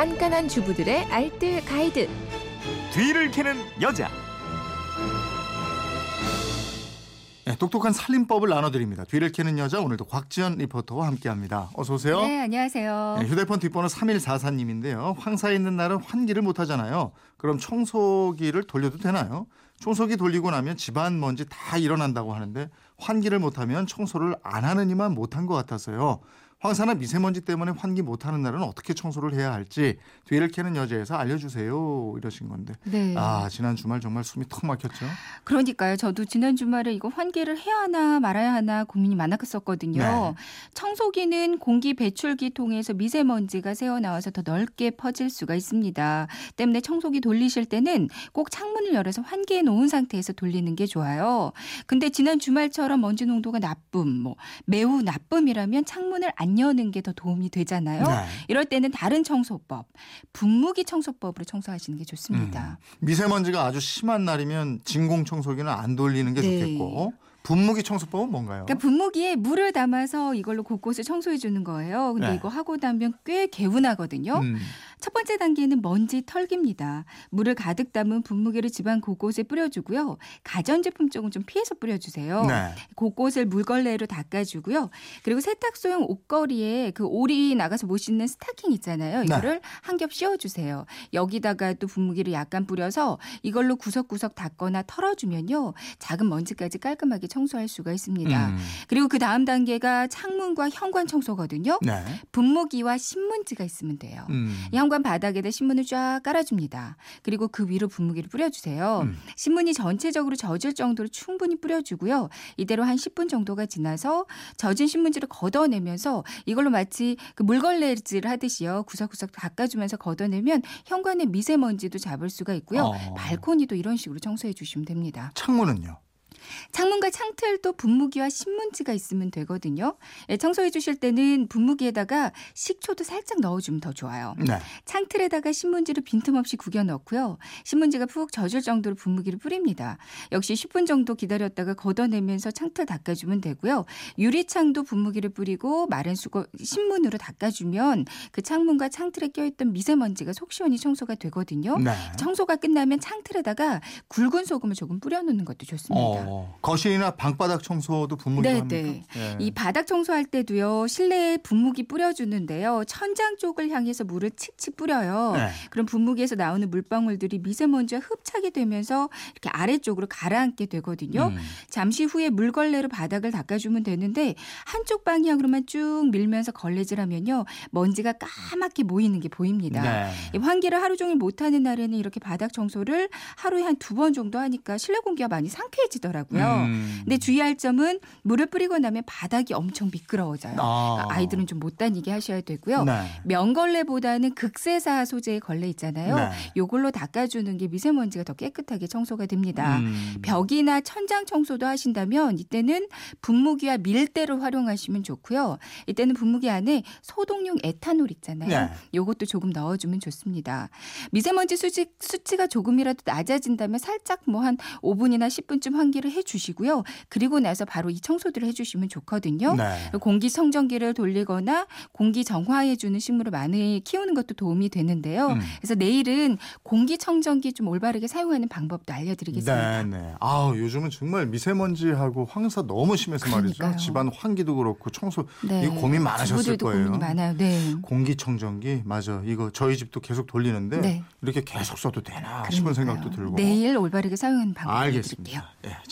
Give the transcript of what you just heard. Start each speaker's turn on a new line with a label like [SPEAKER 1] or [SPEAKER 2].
[SPEAKER 1] 깐깐한 주부들의 알뜰 가이드.
[SPEAKER 2] 뒤를 캐는 여자.
[SPEAKER 3] 네, 똑똑한 살림법을 나눠드립니다. 뒤를 캐는 여자 오늘도 곽지연 리포터와 함께합니다. 어서 오세요.
[SPEAKER 4] 네, 안녕하세요.
[SPEAKER 3] 네, 휴대폰 뒷번호 3144님인데요. 황사에 있는 날은 환기를 못하잖아요. 그럼 청소기를 돌려도 되나요? 청소기 돌리고 나면 집안 먼지 다 일어난다고 하는데 환기를 못하면 청소를 안 하느니만 못한 것 같아서요. 황사나 미세먼지 때문에 환기 못하는 날은 어떻게 청소를 해야 할지 뒤를 캐는 여자에서 알려주세요 이러신 건데
[SPEAKER 4] 네.
[SPEAKER 3] 아 지난 주말 정말 숨이 턱 막혔죠.
[SPEAKER 4] 그러니까요. 저도 지난 주말에 이거 환기를 해야 하나 말아야 하나 고민이 많았었거든요.
[SPEAKER 3] 네.
[SPEAKER 4] 청소기는 공기 배출기 통해서 미세먼지가 새어 나와서 더 넓게 퍼질 수가 있습니다. 때문에 청소기 돌리실 때는 꼭 창문을 열어서 환기해 놓은 상태에서 돌리는 게 좋아요. 근데 지난 주말처럼 먼지 농도가 나쁨, 뭐 매우 나쁨이라면 창문을 안 여는 게 더 도움이 되잖아요.
[SPEAKER 3] 네.
[SPEAKER 4] 이럴 때는 다른 청소법, 분무기 청소법으로 청소하시는 게 좋습니다.
[SPEAKER 3] 음. 미세먼지가 아주 심한 날이면 진공 청소기는 안 돌리는 게
[SPEAKER 4] 네.
[SPEAKER 3] 좋겠고 분무기 청소법은 뭔가요?
[SPEAKER 4] 그러니까 분무기에 물을 담아서 이걸로 곳곳을 청소해 주는 거예요. 근데
[SPEAKER 3] 네.
[SPEAKER 4] 이거 하고 나면 꽤 개운하거든요.
[SPEAKER 3] 음.
[SPEAKER 4] 첫 번째 단계는 먼지 털기입니다. 물을 가득 담은 분무기를 집안 곳곳에 뿌려주고요. 가전제품 쪽은 좀 피해서 뿌려주세요.
[SPEAKER 3] 네.
[SPEAKER 4] 곳곳을 물걸레로 닦아주고요. 그리고 세탁소용 옷걸이에 그 오리 나가서 못 씻는 스타킹 있잖아요.
[SPEAKER 3] 네.
[SPEAKER 4] 이거를 한겹 씌워주세요. 여기다가 또 분무기를 약간 뿌려서 이걸로 구석구석 닦거나 털어주면요. 작은 먼지까지 깔끔하게 청소할 수가 있습니다.
[SPEAKER 3] 음.
[SPEAKER 4] 그리고 그 다음 단계가 창문과 현관 청소거든요.
[SPEAKER 3] 네.
[SPEAKER 4] 분무기와 신문지가 있으면 돼요.
[SPEAKER 3] 음.
[SPEAKER 4] 이 현관 바닥에다 신문을 쫙 깔아줍니다. 그리고 그 위로 분무기를 뿌려주세요.
[SPEAKER 3] 음.
[SPEAKER 4] 신문이 전체적으로 젖을 정도로 충분히 뿌려주고요. 이대로 한 10분 정도가 지나서 젖은 신문지를 걷어내면서 이걸로 마치 그 물걸레질 하듯이요. 구석구석 닦아주면서 걷어내면 현관의 미세먼지도 잡을 수가 있고요.
[SPEAKER 3] 어.
[SPEAKER 4] 발코니도 이런 식으로 청소해 주시면 됩니다.
[SPEAKER 3] 창문은요?
[SPEAKER 4] 창문과 창틀도 분무기와 신문지가 있으면 되거든요. 예, 청소해 주실 때는 분무기에다가 식초도 살짝 넣어주면 더 좋아요.
[SPEAKER 3] 네.
[SPEAKER 4] 창틀에다가 신문지를 빈틈없이 구겨 넣고요. 신문지가 푹 젖을 정도로 분무기를 뿌립니다. 역시 10분 정도 기다렸다가 걷어내면서 창틀 닦아주면 되고요. 유리창도 분무기를 뿌리고 마른 수거 신문으로 닦아주면 그 창문과 창틀에 껴있던 미세먼지가 속 시원히 청소가 되거든요.
[SPEAKER 3] 네.
[SPEAKER 4] 청소가 끝나면 창틀에다가 굵은 소금을 조금 뿌려놓는 것도 좋습니다.
[SPEAKER 3] 어, 거실이나 방바닥 청소도 분무기로
[SPEAKER 4] 네,
[SPEAKER 3] 합니까?
[SPEAKER 4] 네.
[SPEAKER 3] 예.
[SPEAKER 4] 이 바닥 청소할 때도요 실내에 분무기 뿌려주는데요 천장 쪽을 향해서 물을 칙칙 뿌려요.
[SPEAKER 3] 네.
[SPEAKER 4] 그럼 분무기에서 나오는 물방울들이 미세먼지와 흡착이 되면서 이렇게 아래쪽으로 가라앉게 되거든요.
[SPEAKER 3] 음.
[SPEAKER 4] 잠시 후에 물걸레로 바닥을 닦아주면 되는데 한쪽 방향으로만 쭉 밀면서 걸레질하면요 먼지가 까맣게 모이는 게 보입니다.
[SPEAKER 3] 네.
[SPEAKER 4] 이 환기를 하루 종일 못하는 날에는 이렇게 바닥 청소를 하루에 한 두 번 정도 하니까 실내 공기가 많이 상쾌해지더라고요.
[SPEAKER 3] 음.
[SPEAKER 4] 근데 주의할 점은 물을 뿌리고 나면 바닥이 엄청 미끄러워져요.
[SPEAKER 3] 아.
[SPEAKER 4] 그러니까 아이들은 좀 못 다니게 하셔야 되고요.
[SPEAKER 3] 네.
[SPEAKER 4] 면걸레보다는 극세사 소재의 걸레 있잖아요.
[SPEAKER 3] 네.
[SPEAKER 4] 요걸로 닦아주는 게 미세먼지가 더 깨끗하게 청소가 됩니다.
[SPEAKER 3] 음.
[SPEAKER 4] 벽이나 천장 청소도 하신다면 이때는 분무기와 밀대를 활용하시면 좋고요. 이때는 분무기 안에 소독용 에탄올 있잖아요.
[SPEAKER 3] 네.
[SPEAKER 4] 요것도 조금 넣어주면 좋습니다. 미세먼지 수치, 수치가 조금이라도 낮아진다면 살짝 뭐 한 5분이나 10분쯤 환기를 해주시고요. 그리고 나서 바로 이 청소들을 해주시면 좋거든요.
[SPEAKER 3] 네.
[SPEAKER 4] 공기청정기를 돌리거나 공기 정화해주는 식물을 많이 키우는 것도 도움이 되는데요.
[SPEAKER 3] 음.
[SPEAKER 4] 그래서 내일은 공기 청정기 좀 올바르게 사용하는 방법도 알려드리겠습니다.
[SPEAKER 3] 네, 네. 아우 요즘은 정말 미세먼지하고 황사 너무 심해서 말이죠.
[SPEAKER 4] 그러니까요.
[SPEAKER 3] 집안 환기도 그렇고 청소
[SPEAKER 4] 네.
[SPEAKER 3] 이거 고민 많으셨을 거예요.
[SPEAKER 4] 고민이 많아요. 네.
[SPEAKER 3] 공기 청정기 맞아. 이거 저희 집도 계속 돌리는데
[SPEAKER 4] 네.
[SPEAKER 3] 이렇게 계속 써도 되나 싶은
[SPEAKER 4] 그러니까요.
[SPEAKER 3] 생각도 들고.
[SPEAKER 4] 내일 올바르게 사용하는 방법 알려드릴게요.
[SPEAKER 3] 알겠습니다. 예,